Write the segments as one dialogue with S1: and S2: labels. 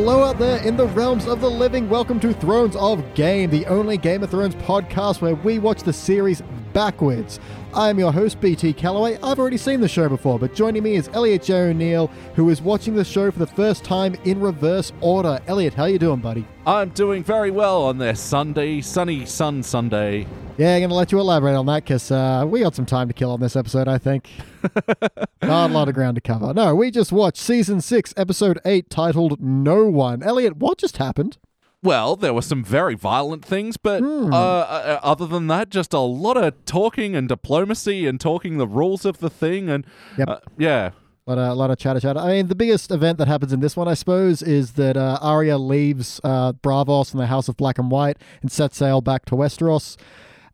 S1: Hello out there in the realms of the living. Welcome to Thrones of Game, the only Game of Thrones podcast where we watch the series backwards. I'm your host, BT Calloway. I've already seen the show before, but joining me is Elliot J. O'Neill, who is watching the show for the first time in reverse order. Elliot, how are you doing, buddy?
S2: I'm doing very well on this Sunday, sunny sun Sunday.
S1: Yeah, I'm going to let you elaborate on that because uh, we got some time to kill on this episode, I think. Not a lot of ground to cover. No, we just watched season six, episode eight, titled No One. Elliot, what just happened?
S2: Well, there were some very violent things, but uh, uh, other than that, just a lot of talking and diplomacy and talking the rules of the thing, and
S1: Yep.
S2: uh, yeah,
S1: A lot of, a lot of chatter chatter. I mean, the biggest event that happens in this one, I suppose, is that uh, Arya leaves uh, Braavos and the House of Black and White and sets sail back to Westeros.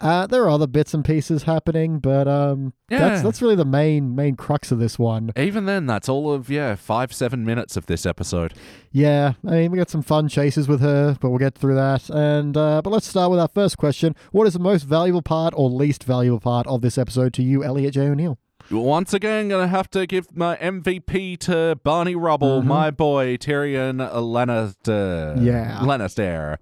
S1: Uh, there are other bits and pieces happening, but um, that's
S2: Yeah.
S1: that's really the main main crux of this one.
S2: even then, that's all of yeah five seven minutes of this episode.
S1: Yeah, I mean, we got some fun chases with her, but we'll get through that. And uh, but let's start with our first question: What is the most valuable part or least valuable part of this episode to you, Elliot J. O'Neill?
S2: Once again, gonna have to give my MVP to Barney Rubble,
S1: Mm-hmm.
S2: my boy Tyrion Lannister.
S1: Yeah.
S2: Lannister.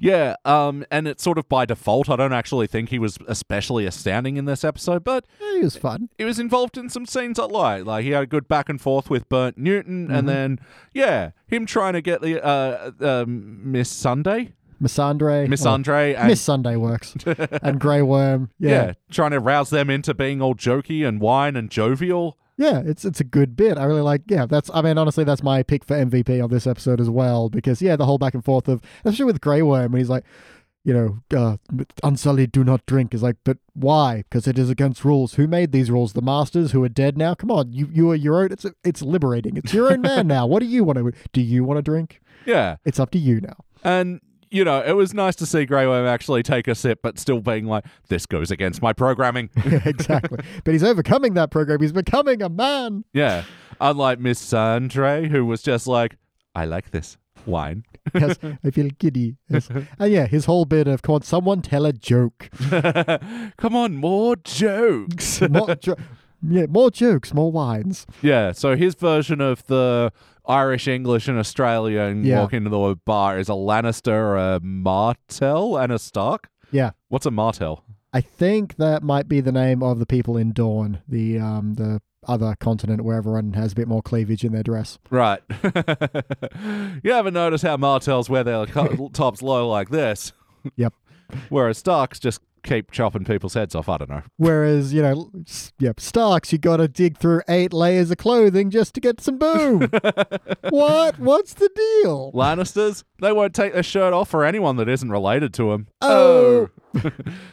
S2: Yeah. Um, and it's sort of by default. I don't actually think he was especially astounding in this episode, but
S1: Eh, It was fun.
S2: he was involved in some scenes I like. Like he had a good back and forth with Burnt Newton,
S1: Mm-hmm.
S2: and then yeah, him trying to get the uh, um, Miss Sunday,
S1: Miss Andre.
S2: Miss
S1: oh,
S2: Andre, and
S1: Miss Sunday works. and Grey Worm.
S2: yeah.
S1: Yeah.
S2: trying to rouse them into being all jokey and wine and jovial.
S1: Yeah, it's it's a good bit. I really like. Yeah, that's. I mean, honestly, that's my pick for MVP of this episode as well. Because yeah, the whole back and forth of, especially with Grey Worm, when he's like, you know, uh, unsullied do not drink. Is like, but why? Because it is against rules. Who made these rules? The masters who are dead now. Come on, you you are your own. It's it's liberating. It's your own man now. What do you want to? Do you want to drink?
S2: Yeah.
S1: It's up to you now.
S2: And you know, it was nice to see Grey Worm actually take a sip, but still being like, "This goes against my programming."
S1: exactly. but he's overcoming that program. He's becoming a man.
S2: yeah, unlike Miss Sandre, who was just like, "I like this wine."
S1: Yes, I feel giddy. Yes. And yeah, his whole bit of, come on, someone tell a joke.
S2: Come on, more jokes.
S1: more jo- yeah, more jokes, more wines.
S2: yeah, so his version of the Irish, English, and Australian
S1: Yeah.
S2: walk into the bar is a Lannister, a Martell, and a Stark.
S1: Yeah.
S2: What's a Martell?
S1: I think that might be the name of the people in Dorne, the um the other continent where everyone has a bit more cleavage in their dress.
S2: Right. you ever notice how Martells wear their co- tops low like this.
S1: Yep.
S2: Whereas Starks just keep chopping people's heads off. I don't know.
S1: Whereas, you know, yep, Starks, you gotta dig through eight layers of clothing just to get some boom. what? What's the deal?
S2: Lannisters, they won't take their shirt off for anyone that isn't related to them.
S1: Oh.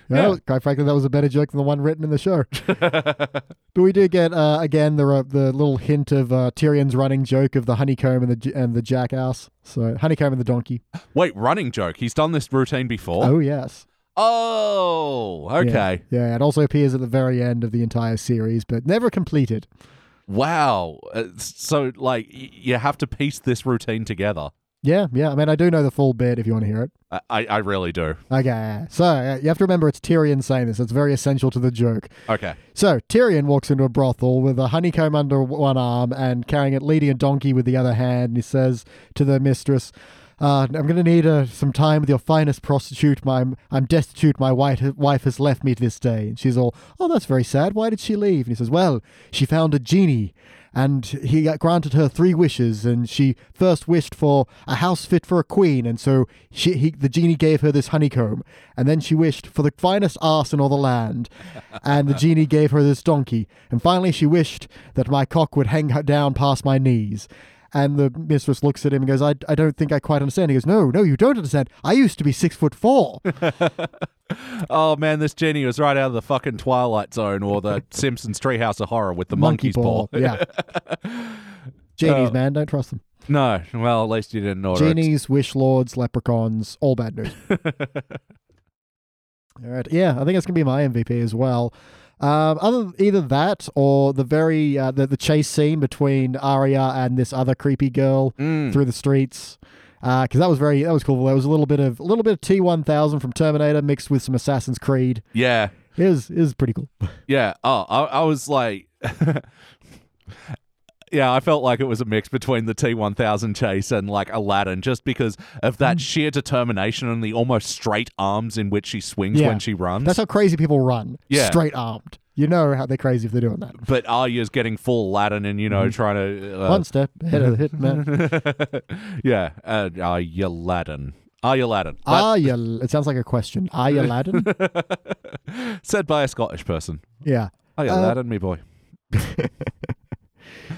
S2: Yeah.
S1: Well, quite frankly, that was a better joke than the one written in the show. but we do get uh, again the uh, the little hint of uh, Tyrion's running joke of the honeycomb and the and the jackass. So honeycomb and the donkey.
S2: Wait, running joke. He's done this routine before.
S1: Oh yes.
S2: Oh, okay.
S1: Yeah, it also appears at the very end of the entire series, but never completed.
S2: Wow. Uh, so, like, you have to piece this routine together.
S1: Yeah, yeah. I mean, I do know the full bit if you want to hear it.
S2: I, I, I really do.
S1: Okay, so uh, you have to remember it's Tyrion saying this. It's very essential to the joke.
S2: Okay.
S1: So Tyrion walks into a brothel with a honeycomb under one arm and carrying it, leading a donkey with the other hand. And he says to the mistress, uh, "I'm going to need uh, some time with your finest prostitute. My, I'm destitute. My wife, wife has left me this day." And she's all, "Oh, that's very sad. Why did she leave?" And he says, "Well, she found a genie." And he granted her three wishes, and she first wished for a house fit for a queen, and so she, he, the genie gave her this honeycomb, and then she wished for the finest ass in all the land, and the genie gave her this donkey, and finally she wished that my cock would hang down past my knees. And the mistress looks at him and goes, I, I don't think I quite understand. He goes, No, no, you don't understand. I used to be six foot four.
S2: Oh, man, this genie was right out of the fucking Twilight Zone or the Simpsons Treehouse of Horror with the monkey's ball.
S1: Yeah. Genies,
S2: Oh.
S1: man, don't trust them.
S2: No, well, at least you didn't it.
S1: Genies, wish lords, leprechauns, all bad news. all right. Yeah, I think it's gonna be my MVP as well. Um, other either that or the very uh, the the chase scene between Arya and this other creepy girl
S2: Mm.
S1: through the streets. Because that was very that was cool. There was a little bit of a little bit of T one thousand from Terminator mixed with some Assassin's Creed.
S2: Yeah,
S1: It was, it was pretty cool. Yeah.
S2: oh, I, I was like, Yeah, I felt like it was a mix between the T1000 chase and like Aladdin just because of
S1: Mm.
S2: that sheer determination and the almost straight arms in which she swings
S1: Yeah.
S2: when she runs.
S1: That's how crazy people run.
S2: Yeah.
S1: Straight armed. You know how they're crazy if they're doing that.
S2: but Arya's getting full Aladdin and, you know,
S1: Mm-hmm.
S2: trying to. Uh,
S1: One step ahead of the hitman.
S2: yeah, uh, Arya Aladdin. Arya Aladdin.
S1: Are you? It sounds like a question. Are you Aladdin?
S2: Said by a Scottish person.
S1: yeah.
S2: Arya
S1: Uh,
S2: Aladdin, me boy.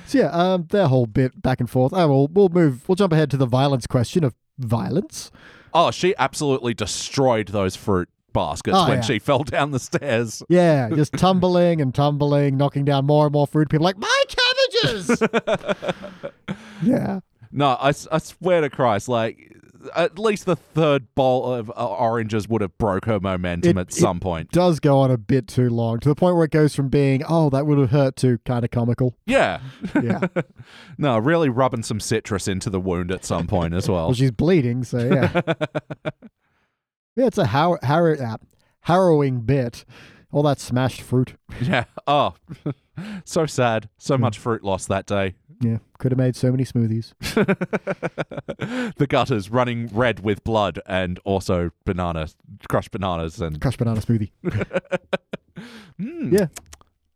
S1: So yeah, um, their whole bit back and forth. Oh, we'll we'll move. We'll jump ahead to the violence question of violence.
S2: Oh, she absolutely destroyed those fruit baskets
S1: Oh,
S2: when
S1: yeah.
S2: she fell down the stairs.
S1: Yeah, just tumbling and tumbling, knocking down more and more fruit. People like my cabbages. yeah,
S2: No, I, I swear to Christ, like at least the third bowl of uh, oranges would have broke her momentum
S1: It-
S2: at some point.
S1: does go on a bit too long to the point where it goes from being oh that would have hurt to kind of comical.
S2: Yeah,
S1: Yeah,
S2: no, really rubbing some citrus into the wound at some point as well.
S1: well she's bleeding, so yeah, yeah. It's a har- har- uh, harrowing bit. All that smashed fruit.
S2: yeah. Oh, so sad. So
S1: Hmm.
S2: much fruit lost that day.
S1: Yeah, could have made so many smoothies.
S2: the gutters running red with blood and also banana crushed bananas and
S1: Crushed banana smoothie.
S2: Mm.
S1: Yeah.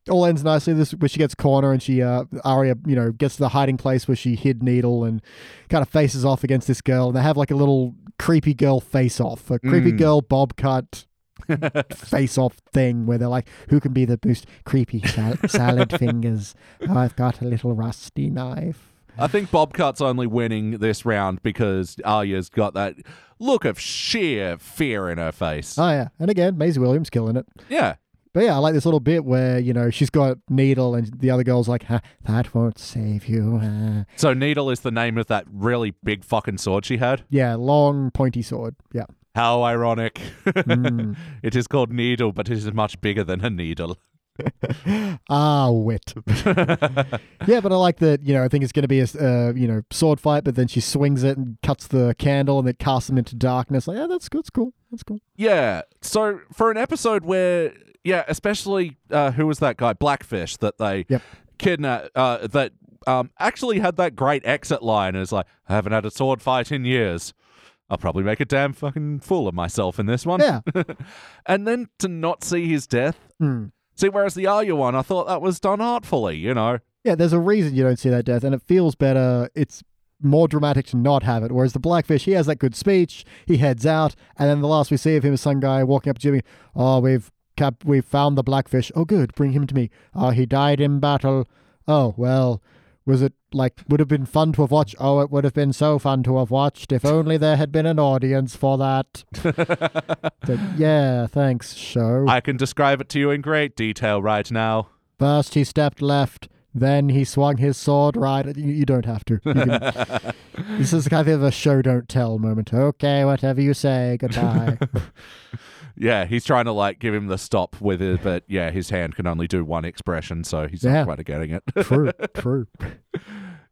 S1: all ends nicely. This where she gets corner and she uh Arya, you know, gets to the hiding place where she hid Needle and kind of faces off against this girl. And they have like a little creepy girl face off, a creepy
S2: Mm.
S1: girl bob cut face off thing where they're like, who can be the most creepy sal- salad fingers? Oh, I've got a little rusty knife.
S2: I think Bobcat's only winning this round because Arya's got that look of sheer fear in her face.
S1: Oh yeah, and again, Maisie Williams killing it.
S2: yeah.
S1: But yeah, I like this little bit where you know she's got Needle and the other girl's like, huh, "That won't save you." uh."
S2: So Needle is the name of that really big fucking sword she had.
S1: Yeah, long pointy sword. Yeah.
S2: How ironic.
S1: Mm.
S2: it is called Needle, but it is much bigger than a needle.
S1: ah, wit. yeah, but I like that. You know, I think it's going to be a uh, you know sword fight, but then she swings it and cuts the candle and it casts them into darkness. Like, yeah, that's good. That's cool. That's cool.
S2: Yeah. So for an episode where, yeah, especially uh, who was that guy, Blackfish, that they
S1: Yep.
S2: kidnapped, uh, that um, actually had that great exit line. Is like, I haven't had a sword fight in years. I'll probably make a damn fucking fool of myself in this one.
S1: Yeah.
S2: and then to not see his death.
S1: Hmm.
S2: See, whereas the Arya one, I thought that was done artfully. You know.
S1: Yeah, there's a reason you don't see that death, and it feels better. It's more dramatic to not have it. Whereas the Blackfish, he has that good speech, he heads out, and then the last we see of him is some guy walking up to Jimmy. Oh, we've cap- we've found the Blackfish. Oh, good, bring him to me. Oh, he died in battle. Oh, well, was it like would have been fun to have watched? Oh, it would have been so fun to have watched if only there had been an audience for that. So, yeah, thanks, show.
S2: I can describe it to you in great detail right now.
S1: First, he stepped left. Then he swung his sword right. You, you don't have to. Can- this is kind of a show don't tell moment. Okay, whatever you say. Goodbye.
S2: Yeah, he's trying to like give him the stop with it, but yeah, his hand can only do one expression, so he's
S1: Yeah.
S2: not quite getting it.
S1: true, true.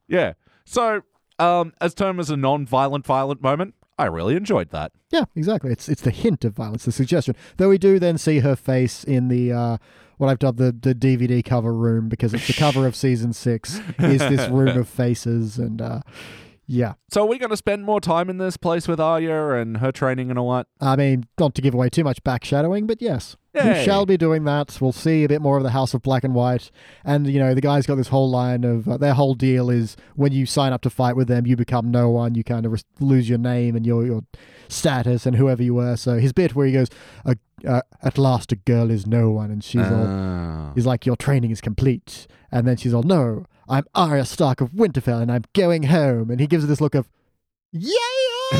S2: yeah. So, um, as term as a non-violent violent moment, I really enjoyed that.
S1: Yeah, exactly. It's it's the hint of violence, the suggestion. Though we do then see her face in the uh, what I've dubbed the the DVD cover room because it's the cover of season six. Is this room of faces and uh, yeah.
S2: So, are we going to spend more time in this place with Arya and her training and all that?
S1: I mean, not to give away too much backshadowing, but yes, we shall be doing that. We'll see a bit more of the House of Black and White, and you know, the guy's got this whole line of uh, their whole deal is when you sign up to fight with them, you become no one. You kind of res- lose your name and your your status and whoever you were. So his bit where he goes, uh, uh, "At last, a girl is no one," and she's all.
S2: Ah.
S1: He's like, Your training is complete. And then she's all, No, I'm Arya Stark of Winterfell and I'm going home. And he gives her this look of, Yeah! woo!"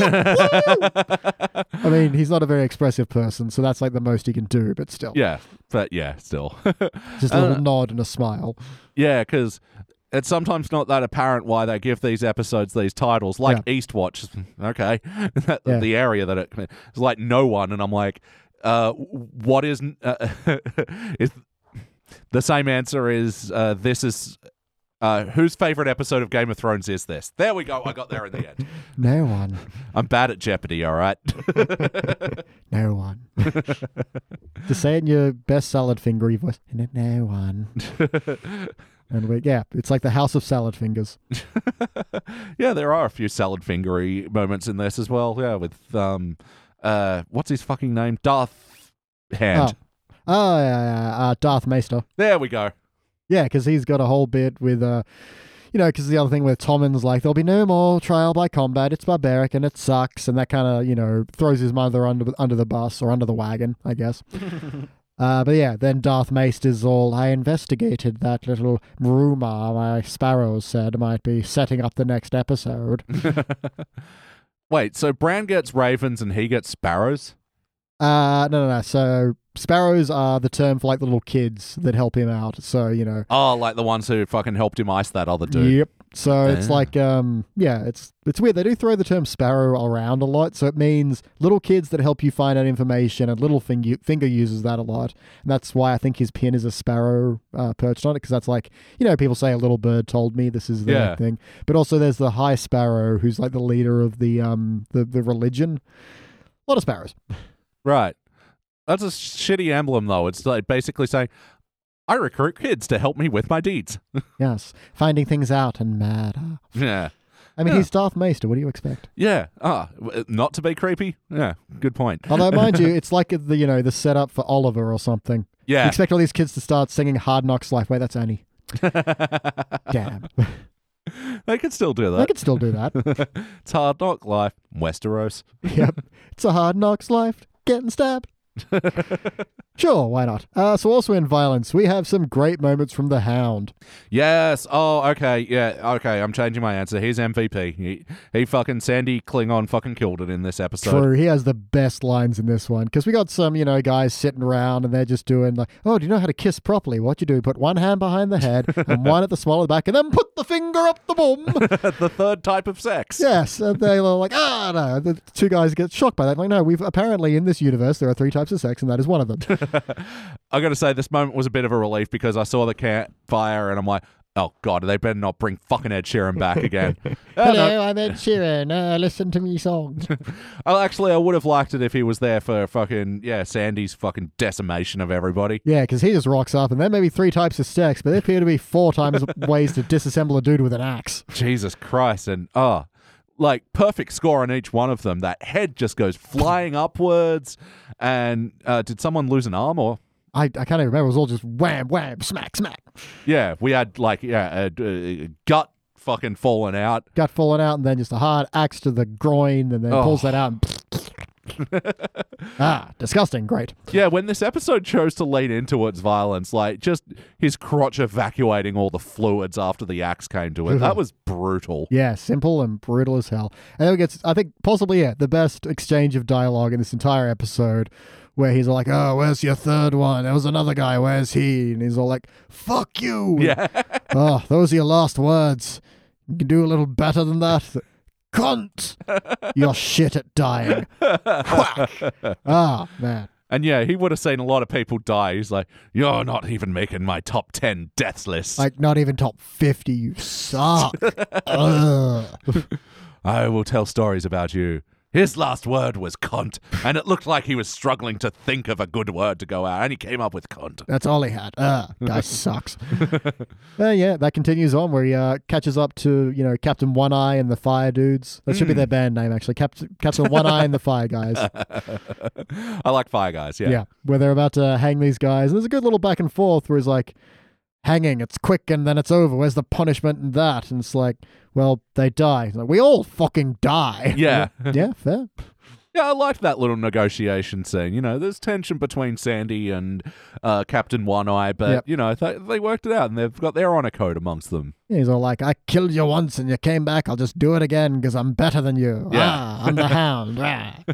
S1: I mean, he's not a very expressive person, so that's like the most he can do, but still.
S2: yeah, but yeah, still.
S1: Just a little
S2: Uh,
S1: nod and a smile.
S2: yeah, because it's sometimes not that apparent why they give these episodes these titles, like Eastwatch. Okay, That-
S1: Yeah.
S2: the area that it it's like no one, and I'm like, uh, what is uh, is the same answer is uh, this is. Uh, whose favorite episode of Game of Thrones is this? There we go. I got there in the end.
S1: No one.
S2: I'm bad at Jeopardy. All right.
S1: No one. Just say in your best salad fingery voice. No one. And we, yeah, it's like the House of Salad Fingers.
S2: yeah, there are a few salad fingery moments in this as well. Yeah, with um, uh, what's his fucking name? Darth Hand.
S1: Oh, yeah, yeah, uh, Darth Maester.
S2: There we go.
S1: Yeah, because he's got a whole bit with, uh, you know, because the other thing with Tommen's like, there'll be no more trial by combat. It's barbaric and it sucks. And that kind of, you know, throws his mother under, under the bus or under the wagon, I guess. uh, but yeah, then Darth Maester's all, I investigated that little rumor my sparrows said might be setting up the next episode.
S2: Wait, so Bran gets ravens and he gets sparrows?
S1: Uh, no, no, no. So sparrows are the term for like the little kids that help him out. So, you know,
S2: Oh, like the ones who fucking helped him ice that other dude.
S1: Yep. So it's
S2: Ah.
S1: like, um, yeah, it's it's weird. They do throw the term sparrow around a lot, so it means little kids that help you find out information. And little finger finger uses that a lot, and that's why I think his pin is a sparrow uh, perched on it, because that's like, you know, people say a little bird told me this is the
S2: Yeah.
S1: thing. But also, there's the high sparrow, who's like the leader of the um the the religion. A lot of sparrows.
S2: Right. That's a shitty emblem, though. It's like basically saying, I recruit kids to help me with my deeds.
S1: Yes, finding things out and mad. Ah.
S2: yeah.
S1: I mean,
S2: Yeah.
S1: he's Darth Maester. What do you expect?
S2: Yeah. Ah, not to be creepy. Yeah. Good point.
S1: Although, mind you, it's like the you know the setup for Oliver or something. You
S2: Yeah.
S1: expect all these kids to start singing Hard Knocks Life. Wait, that's Annie. Damn.
S2: they could still do that.
S1: I
S2: that.
S1: could still do that.
S2: it's hard knock life. Westeros.
S1: yep. It's a Hard Knocks Life. Getting stabbed. Sure, why not? Uh, so, also in violence, we have some great moments from the Hound.
S2: Yes. Oh, okay. Yeah. Okay. I'm changing my answer. He's MVP. He, he fucking Sandy Klingon fucking killed it in this episode.
S1: True, he has the best lines in this one because we got some, you know, guys sitting around and they're just doing like, oh, do you know how to kiss properly? What you do? Put one hand behind the head and one at the small of the back, and then put the finger up the bum.
S2: the third type of sex.
S1: Yes, and they were like, ah, no. The two guys get shocked by that. Like, no, we've apparently in this universe there are three types of sex, and that is one of them.
S2: I got to say, this moment was a bit of a relief because I saw the campfire and I'm like, oh god, they better not bring fucking Ed Sheeran back again. Oh, no.
S1: Hello, I'm Ed Sheeran. Uh, listen to me songs.
S2: Oh, actually, I would have liked it if he was there for fucking yeah, Sandy's fucking decimation of everybody.
S1: yeah, because he just rocks up, and there may be three types of sex, but there appear to be four times ways to disassemble a dude with an axe.
S2: Jesus Christ, and oh, like perfect score on each one of them. That head just goes flying upwards. And uh, did someone lose an arm or?
S1: I, I can't even remember. It was all just wham, wham, smack, smack.
S2: Yeah, we had like yeah, a, a gut fucking falling out.
S1: Gut falling out, and then just a hard axe to the groin, and then
S2: Oh.
S1: pulls that out. And ah, disgusting. Great.
S2: Yeah, when this episode chose to lean into its violence, like just his crotch evacuating all the fluids after the axe came to it, that was brutal.
S1: Yeah, simple and brutal as hell. And then we get, I think, possibly, yeah, the best exchange of dialogue in this entire episode where he's like, oh, where's your third one? There was another guy, where's he? And he's all like, fuck you.
S2: Yeah.
S1: Oh, those are your last words. You can do a little better than that. Cunt! You're shit at dying. Whack! Ah, man.
S2: And yeah, he would have seen a lot of people die. He's like, You're not even making my top 10 deaths list.
S1: Like, not even top 50. You suck. Ugh.
S2: I will tell stories about you. His last word was cunt, and it looked like he was struggling to think of a good word to go out, and he came up with cunt.
S1: That's all he had. Uh, guy sucks. uh, yeah, that continues on where he uh, catches up to, you know, Captain One Eye and the Fire Dudes. That should be their band name, actually. Cap- Captain One Eye and the Fire Guys.
S2: I like Fire Guys, yeah.
S1: Yeah. where they're about to hang these guys. And there's a good little back and forth where he's like, hanging, it's quick and then it's over. Where's the punishment in that? And it's like, well, they die. Like, we all fucking die.
S2: Yeah.
S1: yeah, fair.
S2: Yeah, I liked that little negotiation scene. You know, there's tension between Sandy and uh, Captain One Eye, but,
S1: Yep.
S2: you know, they, they worked it out, and they've got their honor code amongst them.
S1: He's all like, I killed you once and you came back. I'll just do it again because I'm better than you.
S2: Yeah.
S1: Ah, I'm the hound. Ah.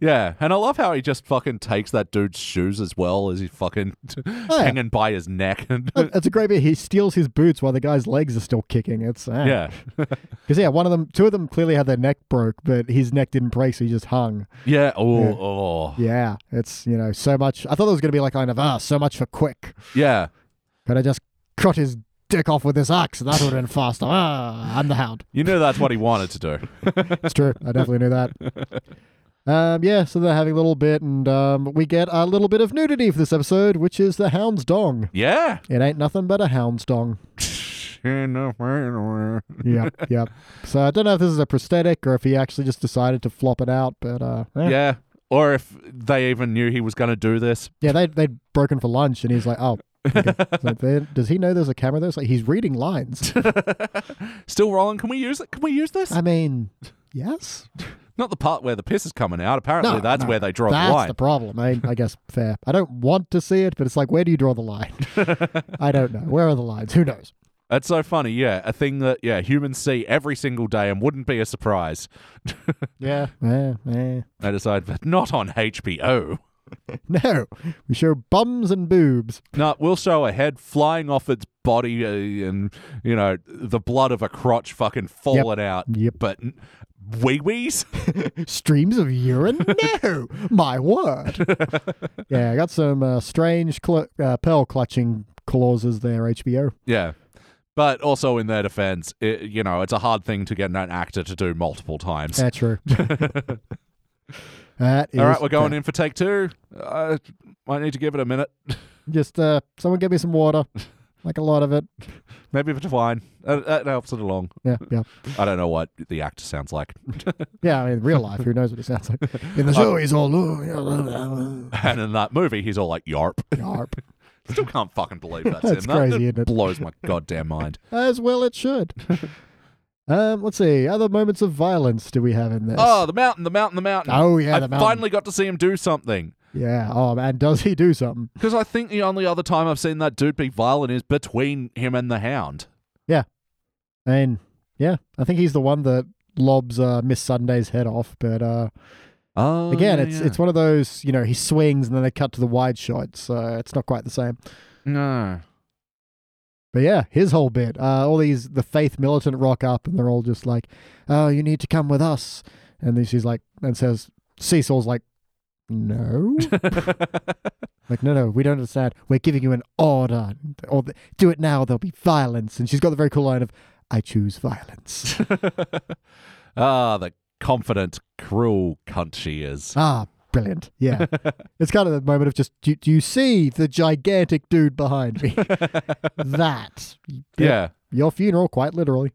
S2: Yeah, and I love how he just fucking takes that dude's shoes as well as he's fucking
S1: Oh, yeah.
S2: hanging by his neck.
S1: That's a great bit. He steals his boots while the guy's legs are still kicking. It's ah.
S2: yeah,
S1: Because yeah, one of them, two of them clearly had their neck broke, but his neck didn't break, so he just hung.
S2: yeah, oh,
S1: Yeah.
S2: oh,
S1: Yeah, it's you know so much. I thought it was gonna be like kind of ah, so much for quick.
S2: yeah.
S1: Could I just cut his dick off with this axe? That would have been faster. Ah, I'm the hound.
S2: You knew that's what he wanted to do.
S1: It's true. I definitely knew that. Um, yeah, so they're having a little bit, and um, we get a little bit of nudity for this episode, which is the hound's dong.
S2: Yeah.
S1: It ain't nothing but a hound's dong. yep, yep. So I don't know if this is a prosthetic or if he actually just decided to flop it out, but uh, eh.
S2: yeah. Or if they even knew he was going to do this.
S1: yeah, they they'd broken for lunch, and he's like, oh. Okay. So does he know there's a camera there? It's like he's reading lines.
S2: Still rolling. Can we use it? Can we use this?
S1: I mean, yes.
S2: Not the part where the piss is coming out. Apparently,
S1: No,
S2: that's
S1: no,
S2: where they draw the line.
S1: That's the problem. I, I guess fair. I don't want to see it, but it's like, where do you draw the line? I don't know. Where are the lines? Who knows?
S2: That's so funny. Yeah, a thing that yeah humans see every single day and wouldn't be a surprise.
S1: Yeah. Eh, eh.
S2: They decide, but not on HBO.
S1: No, we show bums and boobs.
S2: No, we'll show a head flying off its body uh, and you know the blood of a crotch fucking falling out.
S1: Yep.
S2: But wee wees.
S1: Streams of urine? No, my word. yeah, I got some uh, strange cl- uh, pearl clutching clauses there, HBO.
S2: Yeah. But also in their defense, it, you know, it's a hard thing to get an actor to do multiple times.
S1: That's true. that is
S2: All right, we're going
S1: fair.
S2: in for take two. I might need to give it a minute.
S1: Just uh, someone get me some water, like a lot of it.
S2: Maybe if it's wine. That, that helps it along.
S1: Yeah, yeah,
S2: I don't know what the actor sounds like.
S1: yeah. I mean, real life, who knows what he sounds like? In the show, he's all
S2: and in that movie, he's all like, yarp.
S1: yarp.
S2: Still can't fucking believe that's,
S1: That's
S2: him. That-
S1: crazy,
S2: that
S1: isn't it?
S2: blows my goddamn mind.
S1: As well, it should. um, let's see. Other moments of violence do we have in this?
S2: Oh, the mountain, the mountain, the mountain.
S1: Oh, yeah,
S2: I
S1: the mountain.
S2: finally got to see him do something.
S1: Yeah. Oh man, does he do something?
S2: Because I think the only other time I've seen that dude be violent is between him and the hound. Yeah.
S1: And yeah, I think he's the one that lobs uh, Miss Sunday's head off. But uh,
S2: Oh,
S1: again,
S2: yeah,
S1: it's
S2: yeah.
S1: it's one of those you know he swings and then they cut to the wide shot, so it's not quite the same.
S2: No.
S1: But yeah, his whole bit, uh, all these the faith militant rock up and they're all just like, "Oh, you need to come with us," and then she's like, and says, Cecil's like, "No." Like, no, no, we don't understand. We're giving you an order. Or do it now, there'll be violence. And she's got the very cool line of, I choose violence.
S2: ah, the confident, cruel cunt she is.
S1: ah, brilliant. Yeah. it's kind of the moment of just, do, do you see the gigantic dude behind me? that.
S2: yeah.
S1: Your funeral, quite literally.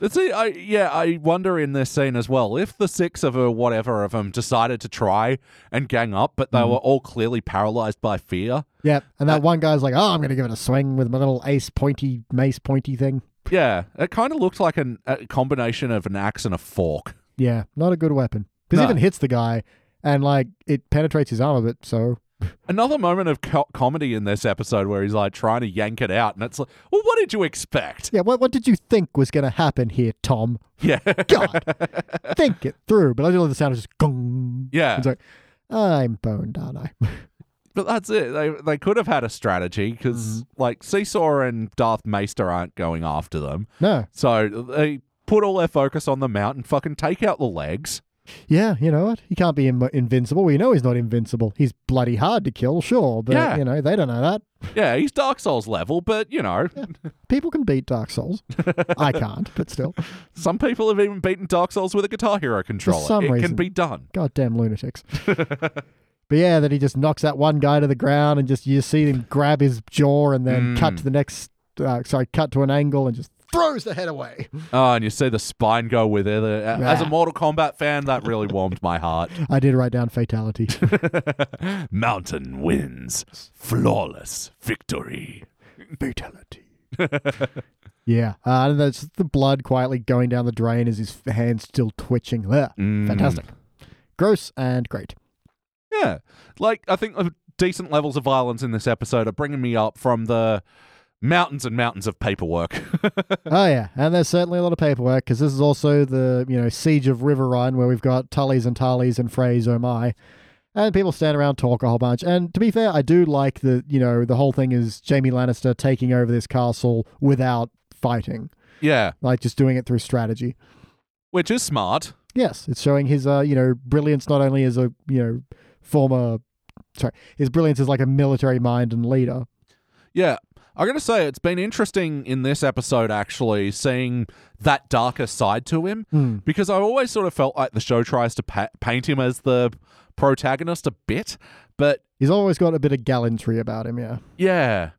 S2: Let's see, I yeah, I wonder in this scene as well if the six of her, whatever of them, decided to try and gang up, but they
S1: Mhm.
S2: were all clearly paralyzed by fear.
S1: Yeah. And
S2: Uh,
S1: that one guy's like, oh, I'm going to give it a swing with my little ace pointy, mace pointy thing.
S2: Yeah, it kind of looked like an, a combination of an axe and a fork.
S1: Yeah. Not a good weapon. Because
S2: No.
S1: even hits the guy and, like, it penetrates his arm a bit. So,
S2: Another moment of co- comedy in this episode where he's like trying to yank it out, and it's like, well, what did you expect?
S1: yeah, what, what did you think was going to happen here, Tom?
S2: Yeah,
S1: God, think it through. But I just love the sound of just gong.
S2: yeah.
S1: It's like, I'm boned, aren't I?
S2: But that's it. They they could have had a strategy because
S1: Mm-hmm.
S2: like Seesaw and Darth Maester aren't going after them,
S1: no.
S2: so they put all their focus on the mount and fucking take out the legs.
S1: Yeah, you know what? He can't be Im- invincible. We know he's not invincible. He's bloody hard to kill, sure, but
S2: Yeah.
S1: you know they don't know that.
S2: Yeah, he's Dark Souls level, but you know,
S1: People can beat Dark Souls. I can't, but still,
S2: some people have even beaten Dark Souls with a Guitar Hero controller.
S1: some
S2: it
S1: reason.
S2: can be done.
S1: goddamn lunatics. but yeah, then he just knocks that one guy to the ground, and just you see him grab his jaw, and then cut
S2: Mm.
S1: to the next. Uh, sorry, cut to an angle, and just throws the head away.
S2: Oh, and you see the spine go with it. As a Mortal Kombat fan, that really warmed my heart.
S1: I did write down fatality.
S2: Mountain wins. Flawless victory.
S1: fatality. yeah, uh, and that's the blood quietly going down the drain as his hands still twitching. There,
S2: Mm.
S1: fantastic, gross and great.
S2: Yeah. Like, I think uh, decent levels of violence in this episode are bringing me up from the mountains and mountains of paperwork.
S1: oh yeah, and there's certainly a lot of paperwork because this is also the you know siege of Riverrun where we've got Tullys and Tarleys and Freys oh my, and people stand around talk a whole bunch. And to be fair, I do like the you know the whole thing is Jaime Lannister taking over this castle without fighting,
S2: yeah.
S1: like just doing it through strategy.
S2: Which is smart.
S1: Yes, it's showing his uh you know brilliance not only as a you know former sorry his brilliance as like a military mind and leader.
S2: Yeah. I gotta say, it's been interesting in this episode actually seeing that darker side to him
S1: Hmm.
S2: because I always sort of felt like the show tries to pa- paint him as the protagonist a bit, but
S1: He's always got a bit of gallantry about him, yeah.
S2: yeah,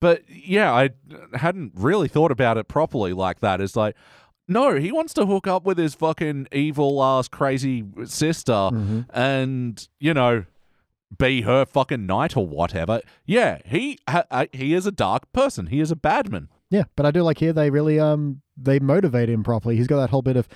S2: but yeah, I hadn't really thought about it properly like that. It's like, no, he wants to hook up with his fucking evil ass crazy sister
S1: Mm-hmm.
S2: and you know be her fucking knight or whatever. Yeah, he ha- uh, he is a dark person. He is a badman.
S1: Yeah, but I do like here they really um they motivate him properly. He's got that whole bit of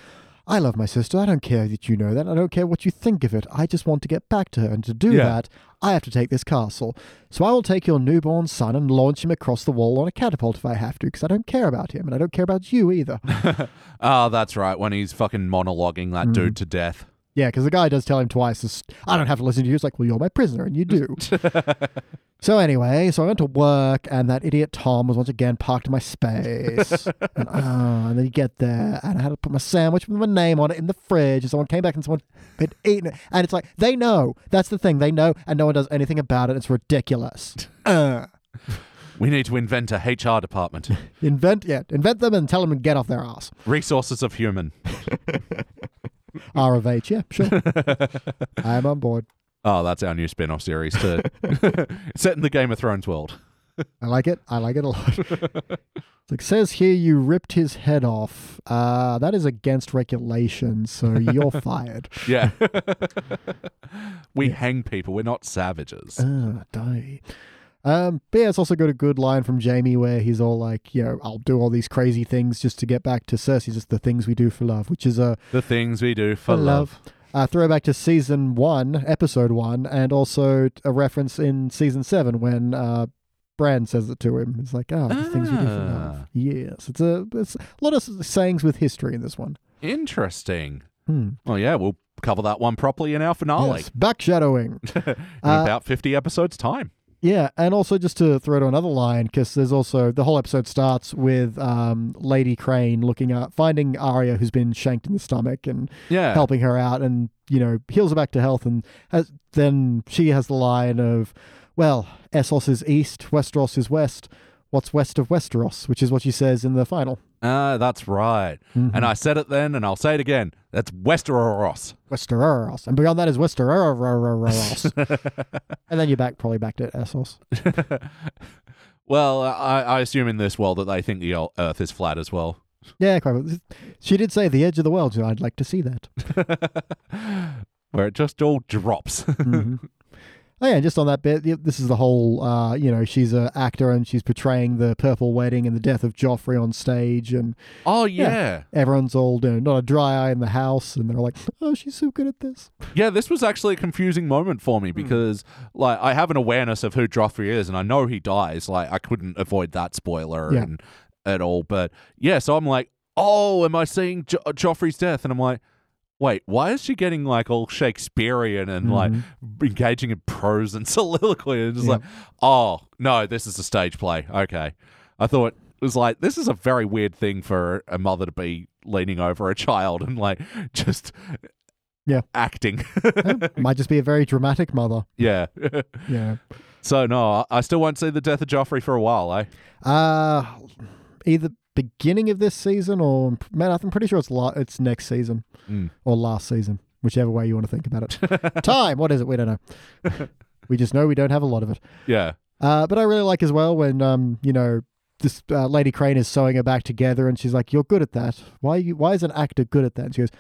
S1: I love my sister. I don't care that you know that. I don't care what you think of it. I just want to get back to her. And to do
S2: Yeah.
S1: that, I have to take this castle. So I will take your newborn son and launch him across the wall on a catapult if I have to, because I don't care about him and I don't care about you either.
S2: Ah, that's right. When he's fucking monologuing that dude to death.
S1: Yeah, because the guy does tell him twice, I don't have to listen to you. It's like, well, you're my prisoner, and you do. so anyway, so I went to work, and that idiot Tom was once again parked in my space. and, uh, and then you get there, and I had to put my sandwich with my name on it in the fridge, and someone came back and someone had eaten it. And it's like, they know. That's the thing. They know, and no one does anything about it. It's ridiculous. Uh,
S2: We need to invent a HR department.
S1: invent, yeah, invent them and tell them to get off their ass.
S2: Resources of human.
S1: R of H, yeah, sure. I'm on board.
S2: Oh, that's our new spin-off series to set in the Game of Thrones world.
S1: I like it. I like it a lot. Like says here you ripped his head off. Uh, that is against regulations, so you're fired.
S2: Yeah. we hang people. We're not savages.
S1: Ah, die. Um, but yeah, it's also got a good line from Jaime where he's all like, you know, I'll do all these crazy things just to get back to Cersei, just the things we do for love, which is a
S2: The things we do for love.
S1: Uh, throwback to season one, episode one, and also a reference in season seven when uh, Bran says it to him. It's like, oh, the things we do for love.
S2: Ah.
S1: Yes, it's a, it's a lot of sayings with history in this one.
S2: Interesting.
S1: Hmm.
S2: Well, yeah, we'll cover that one properly in our finale
S1: Yes, backshadowing.
S2: in
S1: Uh,
S2: about 50 episodes' time.
S1: Yeah, and also just to throw to another line, because there's also the whole episode starts with um, Lady Crane looking at finding Arya, who's been shanked in the stomach, and
S2: Yeah.
S1: helping her out, and you know heals her back to health, and has, then she has the line of, "Well, Essos is east, Westeros is west. What's west of Westeros?" Which is what she says in the final.
S2: Ah, that's right.
S1: Mhm.
S2: And I said it then, and I'll say it again. That's Westeros.
S1: Westeros, and beyond that is Westeros, and then you're back probably back to Essos.
S2: well, I, I assume in this world that they think the Earth is flat as well.
S1: Yeah, quite. She did say the edge of the world. So I'd like to see that.
S2: Where it just all drops.
S1: Mhm. Oh yeah, just on that bit, this is the whole. Uh, you know, she's an actor and she's portraying the purple wedding and the death of Joffrey on stage, and
S2: oh,
S1: Yeah.
S2: yeah.
S1: everyone's all you know, not a dry eye in the house, and they're like, "Oh, she's so good at this."
S2: Yeah, this was actually a confusing moment for
S1: Hmm.
S2: me because, like, I have an awareness of who Joffrey is, and I know he dies. Like, I couldn't avoid that spoiler
S1: Yeah.
S2: and, at all. But yeah, so I'm like, oh, am I seeing jo- Joffrey's death? And I'm like, wait, why is she getting like all Shakespearean and like engaging in prose and soliloquy? And just
S1: Yeah.
S2: like, oh no, this is a stage play. Okay, I thought it was like this is a very weird thing for a mother to be leaning over a child and like just
S1: Yeah.
S2: acting.
S1: Might just be a very dramatic mother.
S2: yeah.
S1: Yeah.
S2: so no, I- I still won't see the death of Joffrey for a while, eh?
S1: Uh either beginning of this season or man, I'm pretty sure it's la- it's next season
S2: Mm.
S1: or last season, whichever way you want to think about it. Time, what is it? We don't know. we just know we don't have a lot of it.
S2: Yeah.
S1: Uh, but I really like as well when um, you know, this uh, Lady Crane is sewing her back together, and she's like, "You're good at that. Why? You, why is an actor good at that?" And she goes,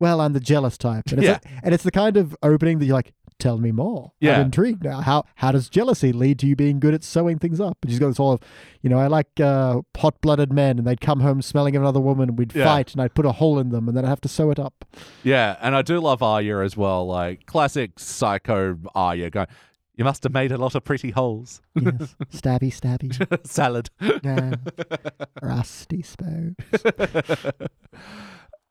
S1: "Well, I'm the jealous type." And it's
S2: Yeah.
S1: like- and it's the kind of opening that you're like, "Tell me more.
S2: Yeah.
S1: I'm intrigued now. How how does jealousy lead to you being good at sewing things up?" And she's got this all of, you know, I like uh, hot-blooded men, and they'd come home smelling of another woman, and we'd
S2: Yeah.
S1: fight, and I'd put a hole in them, and then I'd have to sew it up.
S2: Yeah, and I do love Arya as well, like classic psycho Arya going, You must have made a lot of pretty holes.
S1: Yes, stabby, stabby,
S2: Salad.
S1: yeah. rusty spoon.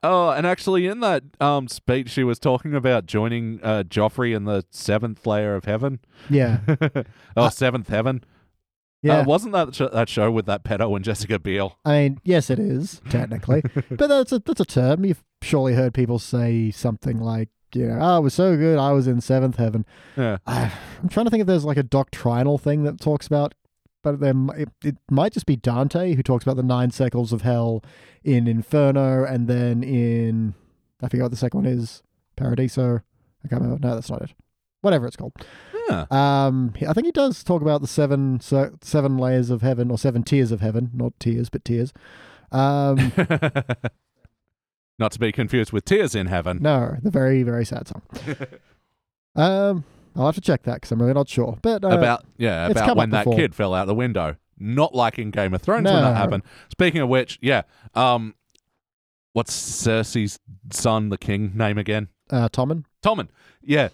S2: Oh, and actually, in that um, speech, she was talking about joining uh, Joffrey in the seventh layer of heaven.
S1: Yeah,
S2: oh,
S1: Uh,
S2: seventh heaven.
S1: yeah.
S2: Uh, wasn't that sh- that show with that pedo and Jessica Biel?
S1: I mean, yes, it is technically, but that's a that's a term. You've surely heard people say something like, you know, oh, it was so good, I was in seventh heaven.
S2: Yeah.
S1: I, I'm trying to think if there's like a doctrinal thing that talks about but then it, it might just be Dante who talks about the nine circles of hell in Inferno, and then in I forget what the second one is, Paradiso. I can't remember. No, that's not it. Whatever it's called.
S2: Yeah.
S1: Um, I think he does talk about the seven seven layers of heaven or seven tiers of heaven, not tears but tears. Um,
S2: Not to be confused with Tears in Heaven.
S1: no, the very very sad song. um, I'll have to check that because I'm really not sure. But uh,
S2: about yeah, about when that
S1: before.
S2: kid fell out the window. Not like in Game of Thrones when that happened. Speaking of which, yeah. Um what's Cersei's son, the king name again?
S1: uh, Tommen.
S2: Tommen. Yeah.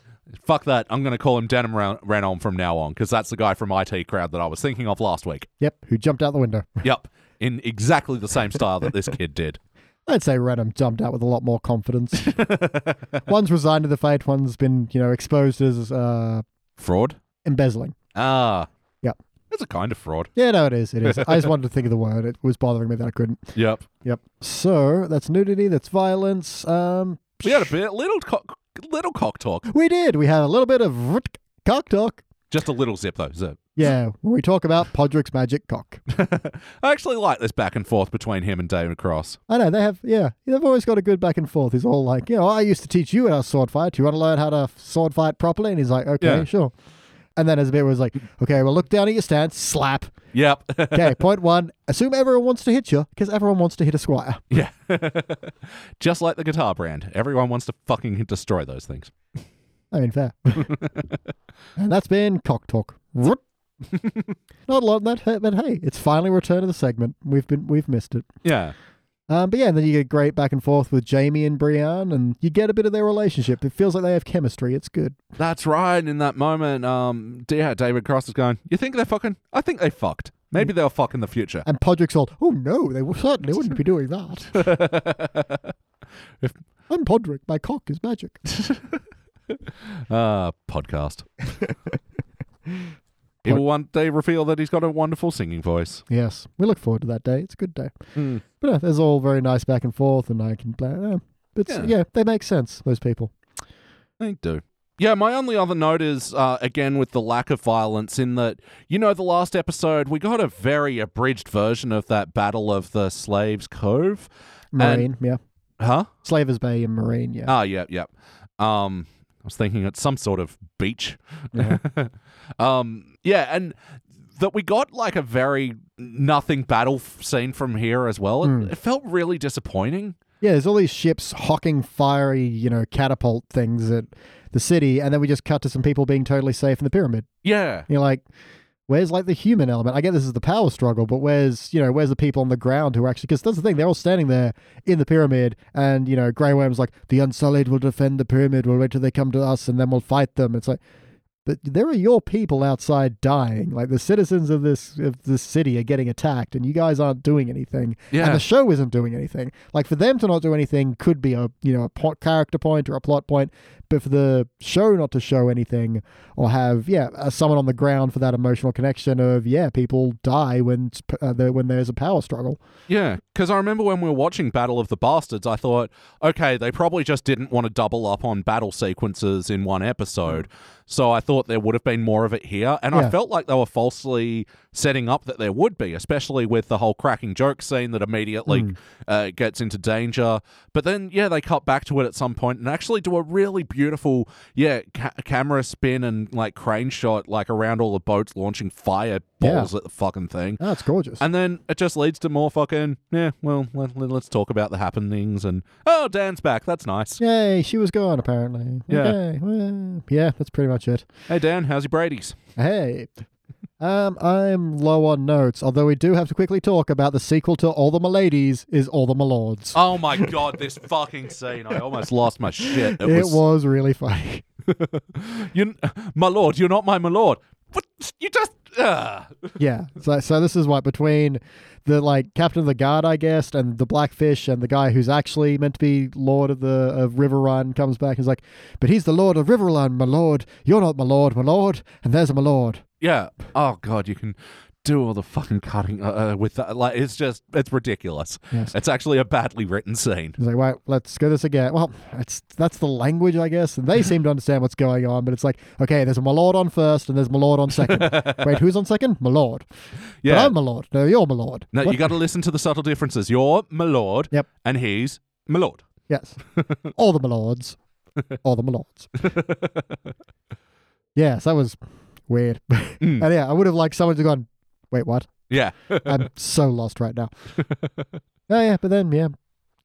S2: Fuck that. I'm going to call him Denholm Ran- Renon from now on because that's the guy from IT Crowd that I was thinking of last week.
S1: Yep, who jumped out the window.
S2: Yep. In exactly the same style that this kid did.
S1: I'd say Reynholm jumped out with a lot more confidence. one's resigned to the fate, one's been, you know, exposed as uh,
S2: Fraud?
S1: embezzling.
S2: Ah.
S1: Yep.
S2: It's a kind of fraud.
S1: Yeah, no, it is. It is. I just wanted to think of the word. It was bothering me that I couldn't.
S2: Yep.
S1: Yep. So that's nudity. That's violence. Um,
S2: We had a bit little cock, little cock talk.
S1: we did. We had a little bit of cock talk.
S2: Just a little zip though. Zip.
S1: Yeah, when we talk about Podrick's magic cock.
S2: I actually like this back and forth between him and David Cross.
S1: I know they have. Yeah, they've always got a good back and forth. He's all like, you know, I used to teach you how to sword fight. Do you want to learn how to sword fight properly? And he's like, okay,
S2: Yeah.
S1: sure. And then a bit was like, okay, well, look down at your stance, slap.
S2: Yep.
S1: Okay, point one. Assume everyone wants to hit you because everyone wants to hit a squire.
S2: yeah. Just like the guitar brand. Everyone wants to fucking destroy those things.
S1: I mean, fair. and that's been cock talk. Not a lot of that, but hey, it's finally returned to the segment. We've been we've missed it.
S2: Yeah.
S1: Um, but yeah, and then you get great back and forth with Jaime and Brienne, and you get a bit of their relationship. It feels like they have chemistry. It's good.
S2: That's right. In that moment, um, yeah, David Cross is going, You think they're fucking? I think they fucked. Maybe they'll fuck in the future.
S1: And Podrick's all, oh no, they certainly wouldn't be doing that. if- I'm Podrick. My cock is magic.
S2: Ah, podcast. he will one day reveal that he's got a wonderful singing voice.
S1: yes, we look forward to that day. It's a good day.
S2: Mm.
S1: But yeah, there's all very nice back and forth, and I can play. Yeah, it's,
S2: Yeah.
S1: yeah, they make sense. Those people.
S2: They do. Yeah, my only other note is uh, again with the lack of violence in that you know the last episode we got a very abridged version of that battle of the slaves cove,
S1: Meereen, yeah.
S2: huh?
S1: Slavers Bay and Meereen, yeah.
S2: Ah, yeah, yeah. Um, I was thinking it's some sort of beach.
S1: Yeah.
S2: um, yeah, and that we got like a very nothing battle f- scene from here as well. It,
S1: Mm.
S2: it felt really disappointing.
S1: Yeah, there's all these ships hawking fiery, you know, catapult things at the city, and then we just cut to some people being totally safe in the pyramid.
S2: Yeah,
S1: You're like, where's like the human element? I get this is the power struggle, but where's you know where's the people on the ground who are actually because that's the thing they're all standing there in the pyramid, and you know Grey Worm's like the Unsullied will defend the pyramid. We'll wait till they come to us, and then we'll fight them. It's like. But there are your people outside dying. Like the citizens of this of this city are getting attacked, and you guys aren't doing anything.
S2: yeah.
S1: And the show isn't doing anything. Like for them to not do anything could be a you know a po- character point or a plot point, but for the show not to show anything or have yeah uh, someone on the ground for that emotional connection of yeah people die when uh, when there's a power struggle.
S2: Yeah, because I remember when we were watching Battle of the Bastards, I thought, okay, they probably just didn't want to double up on battle sequences in one episode. So I thought there would have been more of it here. And I felt like they were falsely setting up that there would be, especially with the whole cracking joke scene that immediately
S1: Mm.
S2: uh, gets into danger. But then, yeah, they cut back to it at some point and actually do a really beautiful, yeah, ca- camera spin and like crane shot, like around all the boats launching fireballs at the fucking thing.
S1: Oh, it's gorgeous.
S2: And then it just leads to more fucking, yeah, well, let, us talk about the happenings and, oh, Dan's back. That's nice.
S1: Yay, she was gone apparently.
S2: Yeah.
S1: Okay, well, yeah, that's pretty much it.
S2: Hey, Dan, how's your Brady's?
S1: Hey. Um, I'm low on notes, although we do have to quickly talk about the sequel to All the Miladies is All the Milords.
S2: Oh my god, this fucking scene. I almost lost my shit. It,
S1: it
S2: was,
S1: was really funny.
S2: you, my lord, you're not my my lord. What? You just. Uh.
S1: Yeah. So so this is what between the like captain of the guard, I guess, and the blackfish and the guy who's actually meant to be lord of the of Riverrun comes back and is like, but he's the lord of Riverrun, my lord. You're not my lord, my lord, and there's my lord.
S2: Yeah. Oh god, you can do all the fucking cutting uh, uh, with that. Like, it's just, it's ridiculous.
S1: Yes.
S2: It's actually a badly written scene.
S1: He's like, "Right, let's go this again." Well, it's that's the language, I guess, and they seem to understand what's going on. But it's like, okay, there's my lord on first, and there's my lord on second. Wait, who's on second? My lord. But
S2: Yeah.
S1: I'm my lord. No, you're my lord.
S2: No,
S1: What?
S2: you got to listen to the subtle differences. You're my lord,
S1: Yep.
S2: and he's my lord.
S1: Yes. All the my lords. All the my lords. yes, that was weird.
S2: Mm.
S1: and yeah, I would have liked someone to gone. Wait, what?
S2: Yeah.
S1: I'm so lost right now. oh yeah, but then yeah,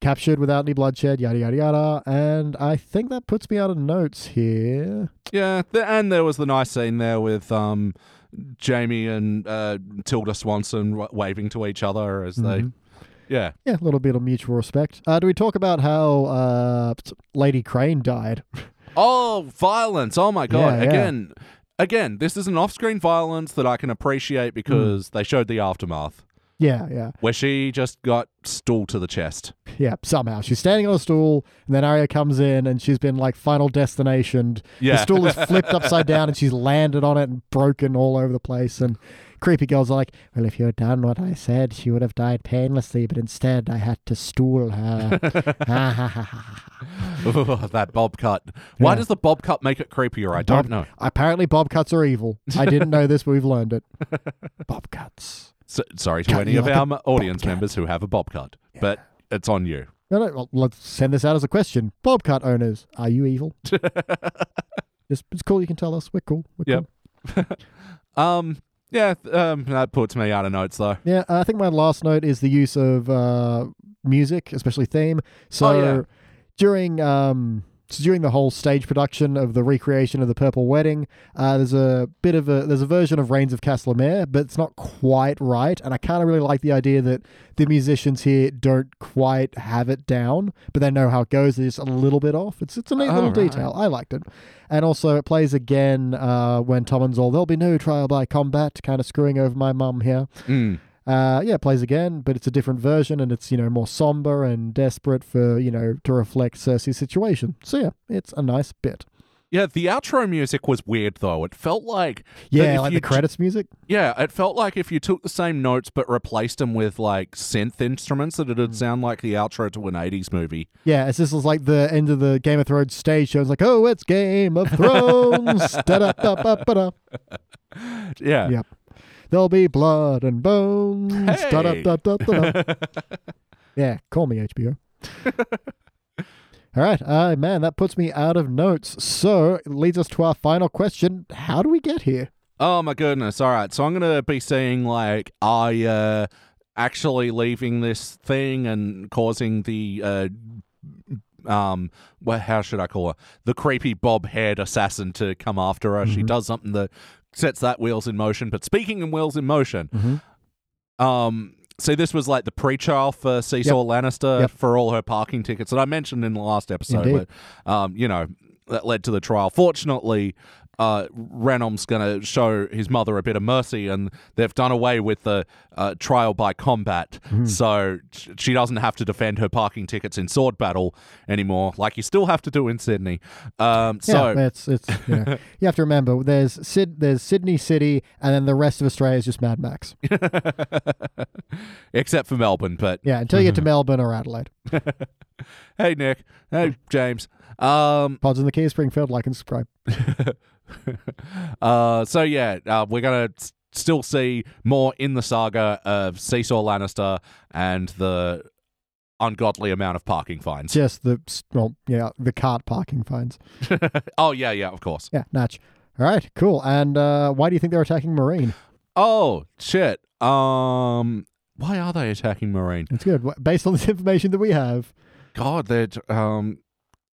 S1: captured without any bloodshed, yada yada yada, and I think that puts me out of notes here.
S2: Yeah, th- and there was the nice scene there with um, Jaime and uh, Tilda Swanson w- waving to each other as they.
S1: Mhm.
S2: Yeah.
S1: Yeah, a little bit of mutual respect. Uh, do we talk about how uh, Lady Crane died?
S2: Oh, violence! Oh my god!
S1: Yeah, yeah.
S2: Again, this is an off-screen violence that I can appreciate hmm. because they showed the aftermath
S1: yeah, yeah,
S2: where she just got stool to the chest.
S1: yeah. Somehow she's standing on a stool, and then Arya comes in, and she's been like final destination.
S2: Yeah.
S1: The stool is flipped upside down, and she's landed on it and broken all over the place. And creepy girls are like, "Well, if you had done what I said, she would have died painlessly, but instead I had to stool her." Ha.
S2: that bob cut. Why
S1: Yeah.
S2: does the bob cut make it creepier? I don't know.
S1: Apparently, bob cuts are evil. I didn't know this, but we've learned it. Bob cuts.
S2: So, sorry to
S1: Cut
S2: any of
S1: like
S2: our audience members who have a bob cut, but it's on you.
S1: No, no. Well, let's send this out as a question. Bob cut owners, are you evil? it's, it's cool. You can tell us. We're cool. We're
S2: Yep.
S1: cool.
S2: Um, yeah, um, that puts me out of notes though.
S1: Yeah, I think my last note is the use of uh, music, especially theme. So
S2: Oh, yeah.
S1: during um, so during the whole stage production of the recreation of the Purple Wedding, uh, there's a bit of a there's a version of Rains of Castamere, but it's not quite right, and I kind of really like the idea that the musicians here don't quite have it down, but they know how it goes. They're just a little bit off. It's it's a neat
S2: Oh,
S1: little
S2: right.
S1: detail. I liked it, and also it plays again uh, when Tommen's all there'll be no trial by combat, kind of screwing over my mum here.
S2: Mm.
S1: Uh, yeah, it plays again, but it's a different version, and it's you know more somber and desperate for you know to reflect Cersei's situation. So yeah, it's a nice bit.
S2: Yeah, the outro music was weird though. It felt like
S1: Yeah, like the credits music.
S2: Yeah, it felt like if you took the same notes but replaced them with like synth instruments, that it'd sound like the outro to an '80s movie.
S1: Yeah, it's just like the end of the Game of Thrones stage show. It's like, oh, it's Game of Thrones.
S2: Yeah,
S1: Yep. There'll be blood and bones.
S2: Hey.
S1: Da-da-da-da-da-da. yeah, call me HBO. All right, uh, man, that puts me out of notes. So it leads us to our final question: How do we get here?
S2: Oh my goodness! All right, so I'm gonna be seeing like I uh, actually leaving this thing and causing the uh, um, well, how should I call her? The creepy bob-haired assassin to come after her. She
S1: Mhm.
S2: does something that sets that wheels in motion. But speaking of wheels in motion,
S1: Mm-hmm.
S2: Um, see, this was like the pre-trial for Cersei Lannister
S1: Yep.
S2: for all her parking tickets that I mentioned in the last episode.
S1: Indeed.
S2: But um, you know, that led to the trial. Fortunately, uh, Renom's going to show his mother a bit of mercy, and they've done away with the uh, trial by combat,
S1: Mm-hmm.
S2: so she doesn't have to defend her parking tickets in sword battle anymore, like you still have to do in Sydney. Um, so
S1: yeah, it's it's you, know, you have to remember there's Sid there's Sydney City and then the rest of Australia is just Mad Max.
S2: except for Melbourne, but
S1: Yeah, until you get to Melbourne or Adelaide.
S2: hey, Nick, hey, James. Um,
S1: Pods in the Key, Springfield, like and subscribe.
S2: uh, so yeah, uh, we're gonna s- still see more in the saga of Cersei Lannister and the ungodly amount of parking fines.
S1: Just the well, yeah, the cart parking fines.
S2: oh yeah, yeah, of course.
S1: Yeah, natch. All right, cool. And uh, why do you think they're attacking Meereen?
S2: Oh shit. Um, why are they attacking Meereen?
S1: It's good. Based on this information that we have.
S2: God, they're um.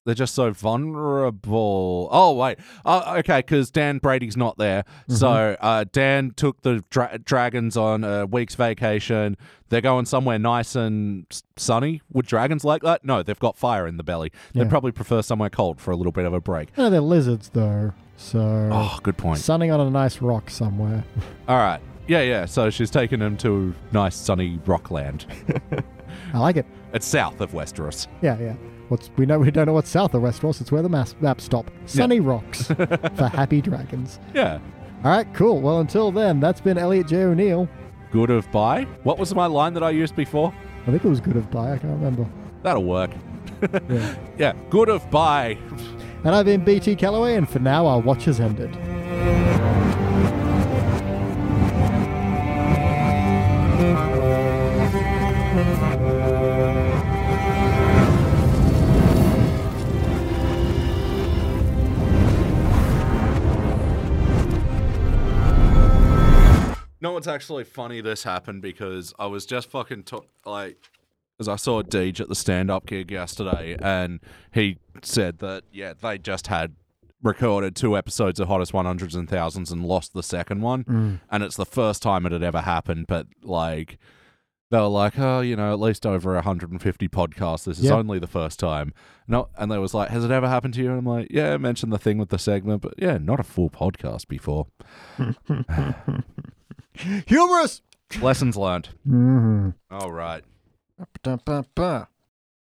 S2: They're just so vulnerable. Oh wait, uh, okay, because Dan Brady's not there, so uh, Dan took the dra- dragons on a week's vacation. They're going somewhere nice and sunny. Would dragons like that? No, they've got fire in the belly. They'd
S1: Yeah.
S2: probably prefer somewhere cold for a little bit of a break.
S1: No, they're lizards though. So
S2: Oh, good point.
S1: sunning on a nice rock somewhere.
S2: All right, yeah, yeah. So she's taking him to nice sunny rockland.
S1: I like it.
S2: it's south of Westeros.
S1: Yeah, yeah. What's we know we don't know what's south of Westeros. It's where the maps, maps stop. Sunny rocks for happy dragons.
S2: Yeah.
S1: All right, cool. Well, until then, that's been Elliot J. O'Neill.
S2: Good of bye. What was my line that I used before?
S1: I think it was good of bye. I can't remember.
S2: That'll work.
S1: Yeah.
S2: Yeah, good of bye.
S1: and I've been BT Calloway, and for now, our watch has ended.
S2: It's actually funny this happened because I was just fucking t- like, as I saw Deej at the stand up gig yesterday, and he said that, yeah, they just had recorded two episodes of Hottest 100s and Thousands and lost the second one. Mm. And it's the first time it had ever happened, but like, they were like, oh, you know, at least over 150 podcasts. This is
S1: Yeah.
S2: only the first time. No, and they was like, has it ever happened to you? And I'm like, yeah, I mentioned the thing with the segment, but yeah, not a full podcast before.
S1: Humorous!
S2: Lessons learned.
S1: Mm-hmm.
S2: All right.
S1: Ba-da-ba-ba.